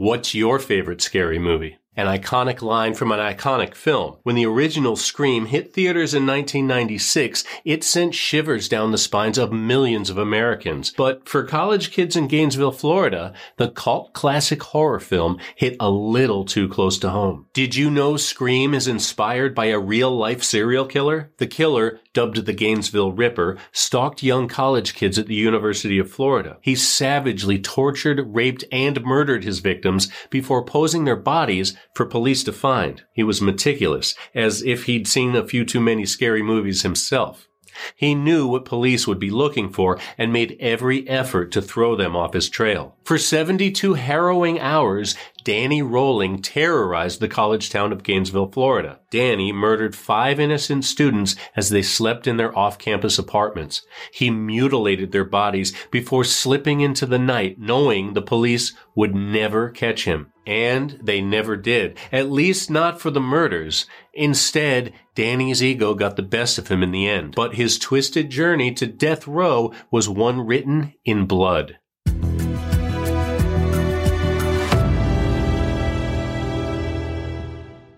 What's your favorite scary movie? An iconic line from an iconic film. When the original Scream hit theaters in 1996, it sent shivers down the spines of millions of Americans. But for college kids in Gainesville, Florida, the cult classic horror film hit a little too close to home. Did you know Scream is inspired by a real life serial killer? The killer, dubbed the Gainesville Ripper, stalked young college kids at the University of Florida. He savagely tortured, raped, and murdered his victims before posing their bodies for police to find. He was meticulous, as if he'd seen a few too many scary movies himself. He knew what police would be looking for and made every effort to throw them off his trail. For 72 harrowing hours, Danny Rolling terrorized the college town of Gainesville, Florida. Danny murdered five innocent students as they slept in their off-campus apartments. He mutilated their bodies before slipping into the night, knowing the police would never catch him. And they never did. At least not for the murders. Instead, Danny's ego got the best of him in the end. But his twisted journey to death row was one written in blood.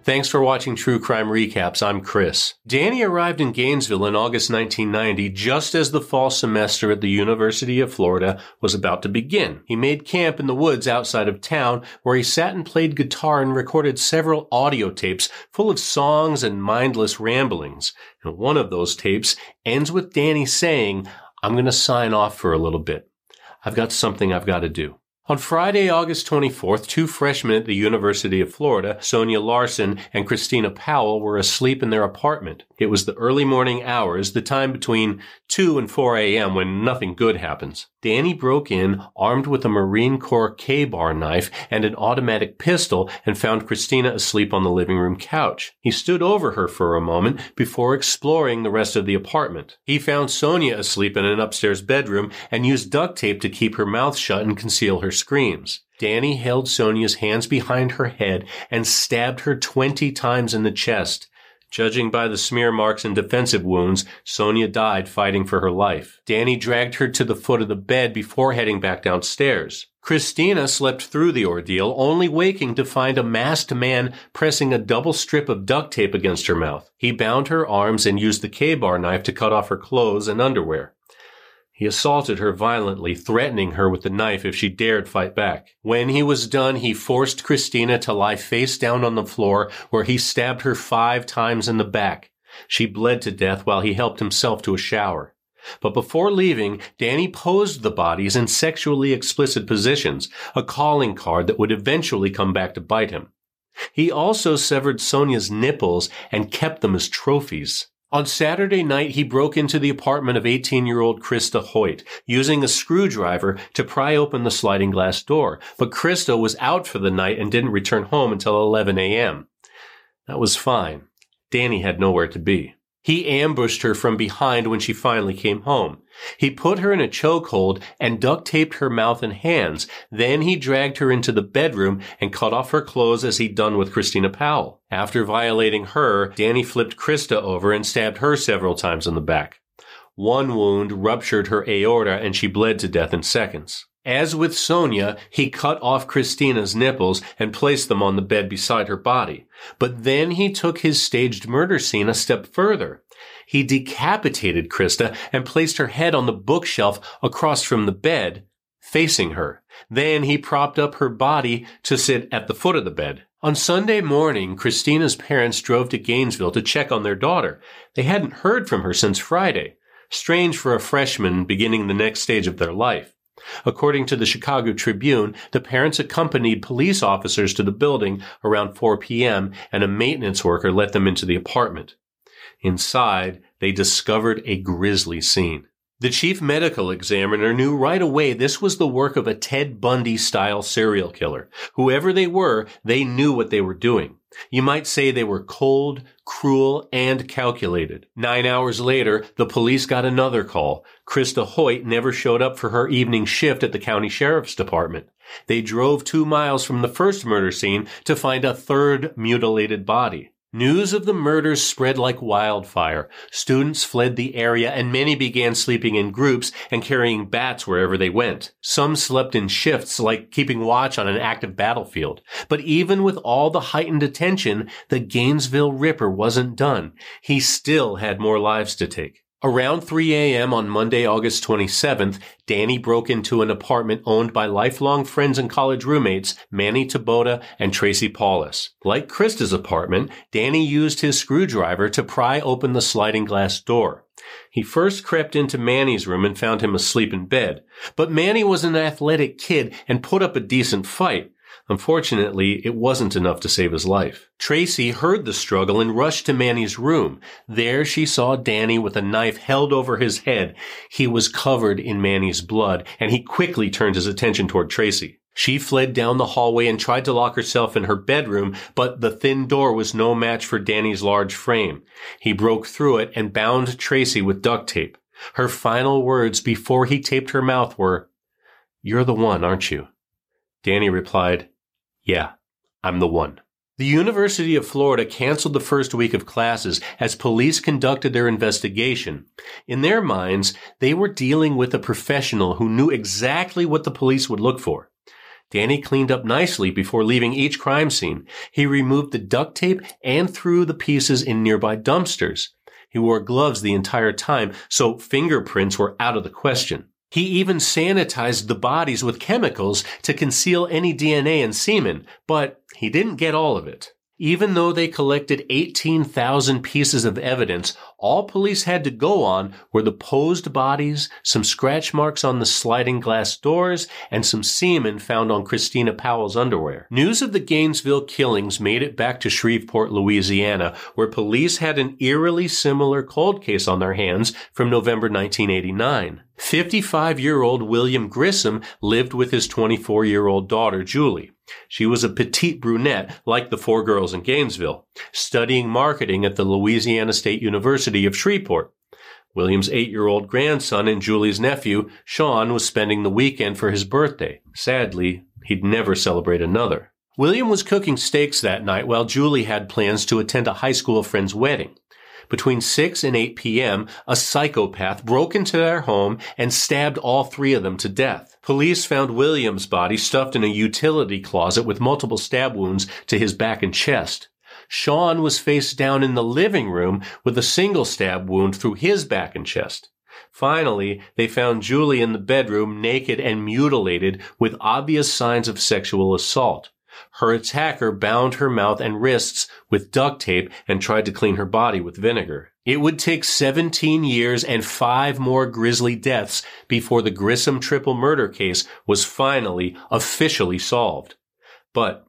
Thanks for watching True Crime Recaps. I'm Chris. Danny arrived in Gainesville in August 1990 just as the fall semester at the University of Florida was about to begin. He made camp in the woods outside of town where he sat and played guitar and recorded several audio tapes full of songs and mindless ramblings. And one of those tapes ends with Danny saying, I'm going to sign off for a little bit. I've got something I've got to do. On Friday, August 24th, two freshmen at the University of Florida, Sonja Larson and Christina Powell, were asleep in their apartment. It was the early morning hours, the time between 2 and 4 a.m. when nothing good happens. Danny broke in, armed with a Marine Corps KA-BAR knife and an automatic pistol, and found Christina asleep on the living room couch. He stood over her for a moment before exploring the rest of the apartment. He found Sonja asleep in an upstairs bedroom and used duct tape to keep her mouth shut and conceal her screams. Danny held Sonja's hands behind her head and stabbed her 20 times in the chest. Judging by the smear marks and defensive wounds, Sonja died fighting for her life. Danny dragged her to the foot of the bed before heading back downstairs. Christina slept through the ordeal, only waking to find a masked man pressing a double strip of duct tape against her mouth. He bound her arms and used the KA-BAR knife to cut off her clothes and underwear. He assaulted her violently, threatening her with the knife if she dared fight back. When he was done, he forced Christina to lie face down on the floor where he stabbed her five times in the back. She bled to death while he helped himself to a shower. But before leaving, Danny posed the bodies in sexually explicit positions, a calling card that would eventually come back to bite him. He also severed Sonja's nipples and kept them as trophies. On Saturday night, he broke into the apartment of 18-year-old Christa Hoyt, using a screwdriver to pry open the sliding glass door. But Christa was out for the night and didn't return home until 11 a.m. That was fine. Danny had nowhere to be. He ambushed her from behind when she finally came home. He put her in a chokehold and duct taped her mouth and hands. Then he dragged her into the bedroom and cut off her clothes as he'd done with Christina Powell. After violating her, Danny flipped Christa over and stabbed her several times in the back. One wound ruptured her aorta and she bled to death in seconds. As with Sonja, he cut off Christina's nipples and placed them on the bed beside her body. But then he took his staged murder scene a step further. He decapitated Christa and placed her head on the bookshelf across from the bed, facing her. Then he propped up her body to sit at the foot of the bed. On Sunday morning, Christina's parents drove to Gainesville to check on their daughter. They hadn't heard from her since Friday. Strange for a freshman beginning the next stage of their life. According to the Chicago Tribune, the parents accompanied police officers to the building around 4 p.m. and a maintenance worker let them into the apartment. Inside, they discovered a grisly scene. The chief medical examiner knew right away this was the work of a Ted Bundy style serial killer. Whoever they were, they knew what they were doing. You might say they were cold, cruel, and calculated. Nine hours later, the police got another call. Christa Hoyt never showed up for her evening shift at the county sheriff's department. They drove two miles from the first murder scene to find a third mutilated body. News of the murders spread like wildfire. Students fled the area and many began sleeping in groups and carrying bats wherever they went. Some slept in shifts like keeping watch on an active battlefield. But even with all the heightened attention, the Gainesville Ripper wasn't done. He still had more lives to take. Around 3 a.m. on Monday, August 27th, Danny broke into an apartment owned by lifelong friends and college roommates Manny Taboada and Tracy Paules. Like Christa's apartment, Danny used his screwdriver to pry open the sliding glass door. He first crept into Manny's room and found him asleep in bed. But Manny was an athletic kid and put up a decent fight. Unfortunately, it wasn't enough to save his life. Tracy heard the struggle and rushed to Manny's room. There she saw Danny with a knife held over his head. He was covered in Manny's blood, and he quickly turned his attention toward Tracy. She fled down the hallway and tried to lock herself in her bedroom, but the thin door was no match for Danny's large frame. He broke through it and bound Tracy with duct tape. Her final words before he taped her mouth were, You're the one, aren't you? Danny replied, yeah, I'm the one. The University of Florida canceled the first week of classes as police conducted their investigation. In their minds, they were dealing with a professional who knew exactly what the police would look for. Danny cleaned up nicely before leaving each crime scene. He removed the duct tape and threw the pieces in nearby dumpsters. He wore gloves the entire time, so fingerprints were out of the question. He even sanitized the bodies with chemicals to conceal any DNA and semen, but he didn't get all of it. Even though they collected 18,000 pieces of evidence, all police had to go on were the posed bodies, some scratch marks on the sliding glass doors, and some semen found on Christina Powell's underwear. News of the Gainesville killings made it back to Shreveport, Louisiana, where police had an eerily similar cold case on their hands from November 1989. 55 year old William Grissom lived with his 24 year old daughter, Julie. She was a petite brunette like the four girls in Gainesville, studying marketing at the Louisiana State University of Shreveport. William's eight-year-old grandson and Julie's nephew, Sean, was spending the weekend for his birthday. Sadly, he'd never celebrate another. William was cooking steaks that night while Julie had plans to attend a high school friend's wedding. Between 6 and 8 p.m., a psychopath broke into their home and stabbed all three of them to death. Police found William's body stuffed in a utility closet with multiple stab wounds to his back and chest. Sean was face down in the living room with a single stab wound through his back and chest. Finally, they found Julie in the bedroom naked and mutilated with obvious signs of sexual assault. Her attacker bound her mouth and wrists with duct tape and tried to clean her body with vinegar. It would take 17 years and five more grisly deaths before the Grissom triple murder case was finally officially solved. But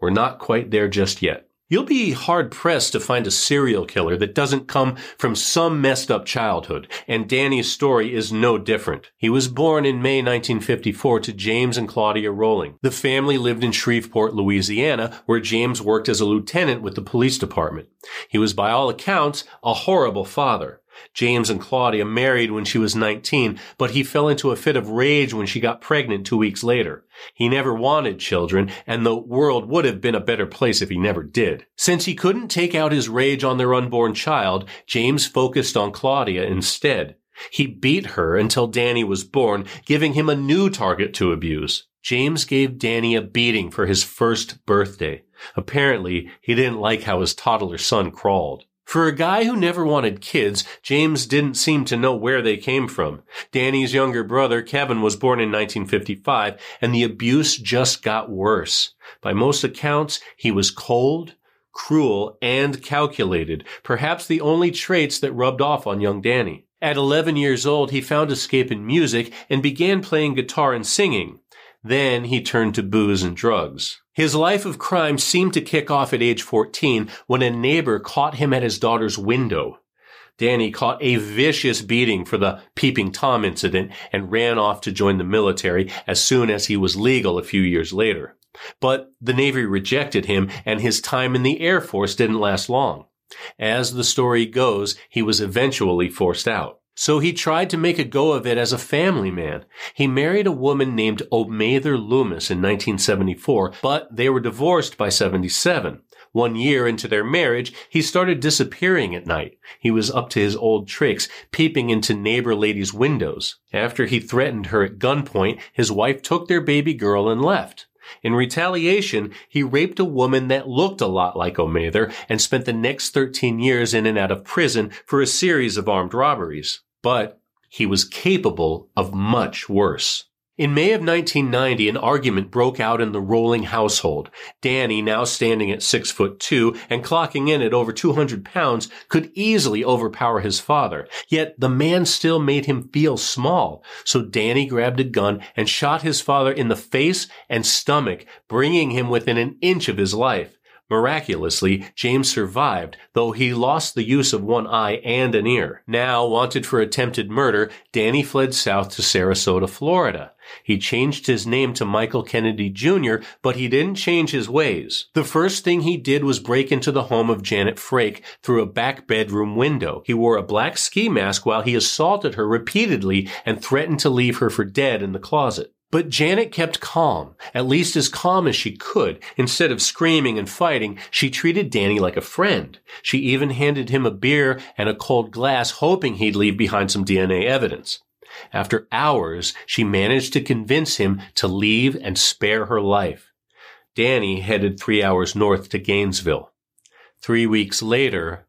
we're not quite there just yet. You'll be hard pressed to find a serial killer that doesn't come from some messed up childhood, and Danny's story is no different. He was born in May 1954 to James and Claudia Rolling. The family lived in Shreveport, Louisiana, where James worked as a lieutenant with the police department. He was by all accounts a horrible father. James and Claudia married when she was 19, but he fell into a fit of rage when she got pregnant two weeks later. He never wanted children, and the world would have been a better place if he never did. Since he couldn't take out his rage on their unborn child, James focused on Claudia instead. He beat her until Danny was born, giving him a new target to abuse. James gave Danny a beating for his first birthday. Apparently, he didn't like how his toddler son crawled. For a guy who never wanted kids, James didn't seem to know where they came from. Danny's younger brother, Kevin, was born in 1955, and the abuse just got worse. By most accounts, he was cold, cruel, and calculated, perhaps the only traits that rubbed off on young Danny. At 11 years old, he found escape in music and began playing guitar and singing. Then he turned to booze and drugs. His life of crime seemed to kick off at age 14 when a neighbor caught him at his daughter's window. Danny caught a vicious beating for the peeping Tom incident and ran off to join the military as soon as he was legal a few years later. But the Navy rejected him and his time in the Air Force didn't last long. As the story goes, he was eventually forced out. So he tried to make a go of it as a family man. He married a woman named Omatha Loomis in 1974, but they were divorced by 77. One year into their marriage, he started disappearing at night. He was up to his old tricks, peeping into neighbor ladies' windows. After he threatened her at gunpoint, his wife took their baby girl and left. In retaliation, he raped a woman that looked a lot like Omatha and spent the next 13 years in and out of prison for a series of armed robberies. But he was capable of much worse. In May of 1990, an argument broke out in the Rolling household. Danny, now standing at six foot two and clocking in at over 200 pounds, could easily overpower his father. Yet the man still made him feel small. So Danny grabbed a gun and shot his father in the face and stomach, bringing him within an inch of his life. Miraculously, James survived, though he lost the use of one eye and an ear. Now, wanted for attempted murder, Danny fled south to Sarasota, Florida. He changed his name to Michael Kennedy Jr., but he didn't change his ways. The first thing he did was break into the home of Janet Frake through a back bedroom window. He wore a black ski mask while he assaulted her repeatedly and threatened to leave her for dead in the closet. But Janet kept calm, at least as calm as she could. Instead of screaming and fighting, she treated Danny like a friend. She even handed him a beer and a cold glass, hoping he'd leave behind some DNA evidence. After hours, she managed to convince him to leave and spare her life. Danny headed three hours north to Gainesville. Three weeks later,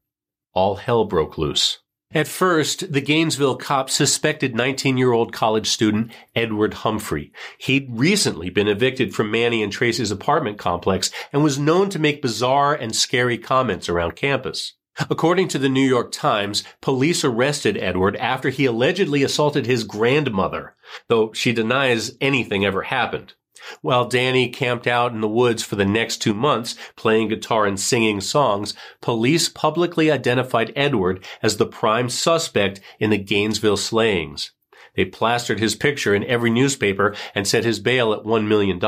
all hell broke loose. At first, the Gainesville cops suspected 19-year-old college student Edward Humphrey. He'd recently been evicted from Manny and Tracy's apartment complex and was known to make bizarre and scary comments around campus. According to the New York Times, police arrested Edward after he allegedly assaulted his grandmother, though she denies anything ever happened. While Danny camped out in the woods for the next two months, playing guitar and singing songs, police publicly identified Edward as the prime suspect in the Gainesville slayings. They plastered his picture in every newspaper and set his bail at $1 million,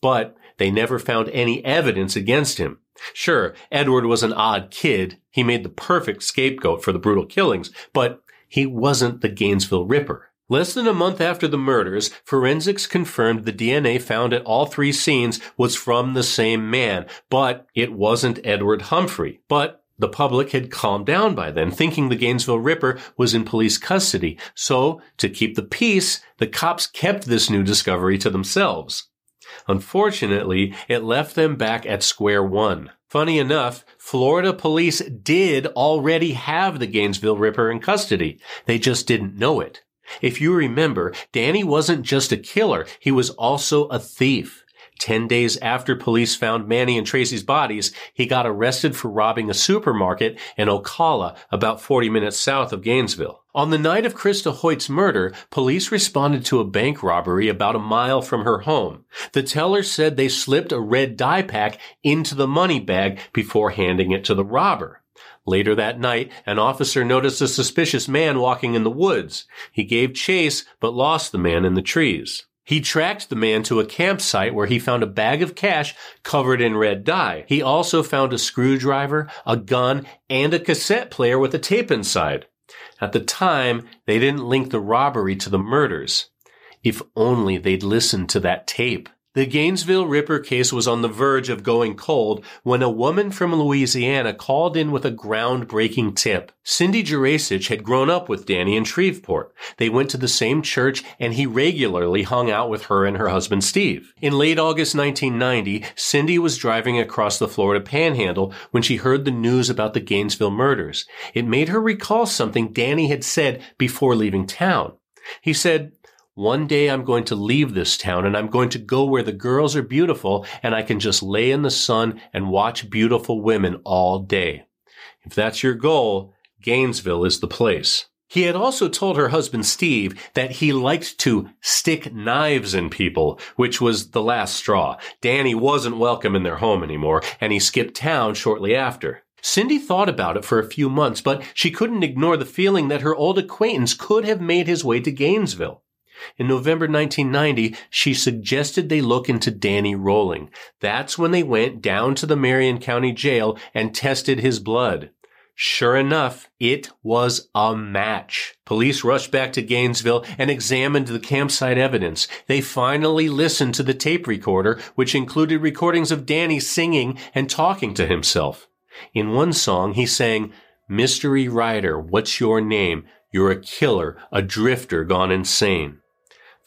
but they never found any evidence against him. Sure, Edward was an odd kid. He made the perfect scapegoat for the brutal killings, but he wasn't the Gainesville Ripper. Less than a month after the murders, forensics confirmed the DNA found at all three scenes was from the same man, but it wasn't Edward Humphrey. But the public had calmed down by then, thinking the Gainesville Ripper was in police custody. So, to keep the peace, the cops kept this new discovery to themselves. Unfortunately, it left them back at square one. Funny enough, Florida police did already have the Gainesville Ripper in custody. They just didn't know it. If you remember, Danny wasn't just a killer, he was also a thief. Ten days after police found Manny and Tracy's bodies, he got arrested for robbing a supermarket in Ocala, about 40 minutes south of Gainesville. On the night of Christa Hoyt's murder, police responded to a bank robbery about a mile from her home. The teller said they slipped a red dye pack into the money bag before handing it to the robber. Later that night, an officer noticed a suspicious man walking in the woods. He gave chase, but lost the man in the trees. He tracked the man to a campsite where he found a bag of cash covered in red dye. He also found a screwdriver, a gun, and a cassette player with a tape inside. At the time, they didn't link the robbery to the murders. If only they'd listened to that tape. The Gainesville Ripper case was on the verge of going cold when a woman from Louisiana called in with a groundbreaking tip. Cindy Jurasich had grown up with Danny in Shreveport. They went to the same church and he regularly hung out with her and her husband Steve. In late August 1990, Cindy was driving across the Florida panhandle when she heard the news about the Gainesville murders. It made her recall something Danny had said before leaving town. He said, one day I'm going to leave this town and I'm going to go where the girls are beautiful and I can just lay in the sun and watch beautiful women all day. If that's your goal, Gainesville is the place. He had also told her husband Steve that he liked to stick knives in people, which was the last straw. Danny wasn't welcome in their home anymore, and he skipped town shortly after. Cindy thought about it for a few months, but she couldn't ignore the feeling that her old acquaintance could have made his way to Gainesville. In November 1990, she suggested they look into Danny Rolling. That's when they went down to the Marion County Jail and tested his blood. Sure enough, it was a match. Police rushed back to Gainesville and examined the campsite evidence. They finally listened to the tape recorder, which included recordings of Danny singing and talking to himself. In one song, he sang, Mystery Rider, what's your name? You're a killer, a drifter gone insane.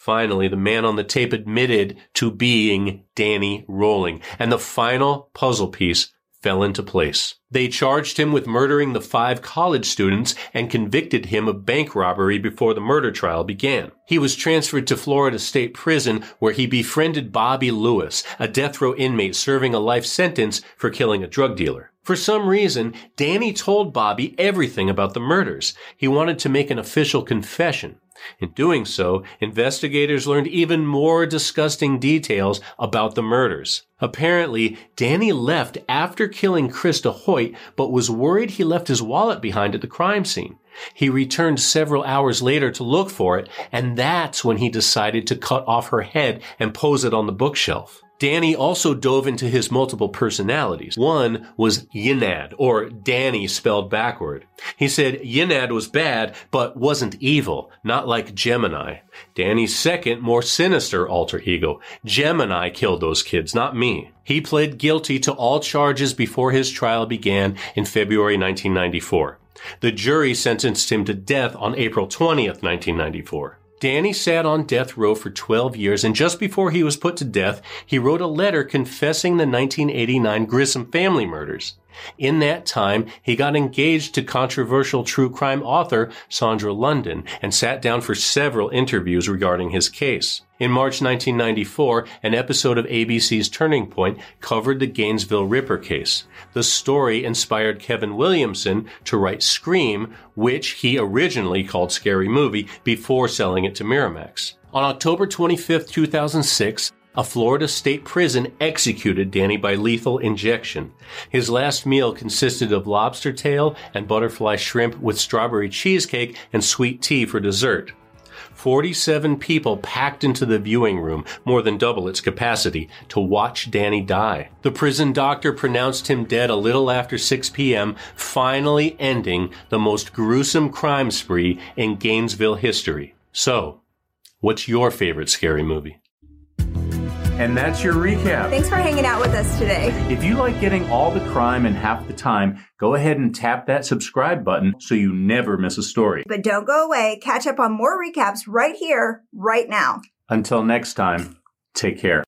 Finally, the man on the tape admitted to being Danny Rolling, and the final puzzle piece fell into place. They charged him with murdering the five college students and convicted him of bank robbery before the murder trial began. He was transferred to Florida State Prison where he befriended Bobby Lewis, a death row inmate serving a life sentence for killing a drug dealer. For some reason, Danny told Bobby everything about the murders. He wanted to make an official confession. In doing so, investigators learned even more disgusting details about the murders. Apparently, Danny left after killing Christa Hoyt, but was worried he left his wallet behind at the crime scene. He returned several hours later to look for it, and that's when he decided to cut off her head and pose it on the bookshelf. Danny also dove into his multiple personalities. One was Yinad, or Danny spelled backward. He said Yinad was bad, but wasn't evil, not like Gemini. Danny's second, more sinister alter ego, Gemini killed those kids, not me. He pled guilty to all charges before his trial began in February 1994. The jury sentenced him to death on April 20th, 1994. Danny sat on death row for 12 years, and just before he was put to death, he wrote a letter confessing the 1989 Grissom family murders. In that time, he got engaged to controversial true crime author Sondra London and sat down for several interviews regarding his case. In March 1994, an episode of ABC's Turning Point covered the Gainesville Ripper case. The story inspired Kevin Williamson to write Scream, which he originally called Scary Movie before selling it to Miramax. On October 25, 2006, a Florida state prison executed Danny by lethal injection. His last meal consisted of lobster tail and butterfly shrimp with strawberry cheesecake and sweet tea for dessert. 47 people packed into the viewing room, more than double its capacity, to watch Danny die. The prison doctor pronounced him dead a little after 6 p.m., finally ending the most gruesome crime spree in Gainesville history. So, what's your favorite scary movie? And that's your recap. Thanks for hanging out with us today. If you like getting all the crime in half the time, go ahead and tap that subscribe button so you never miss a story. But don't go away. Catch up on more recaps right here, right now. Until next time, take care.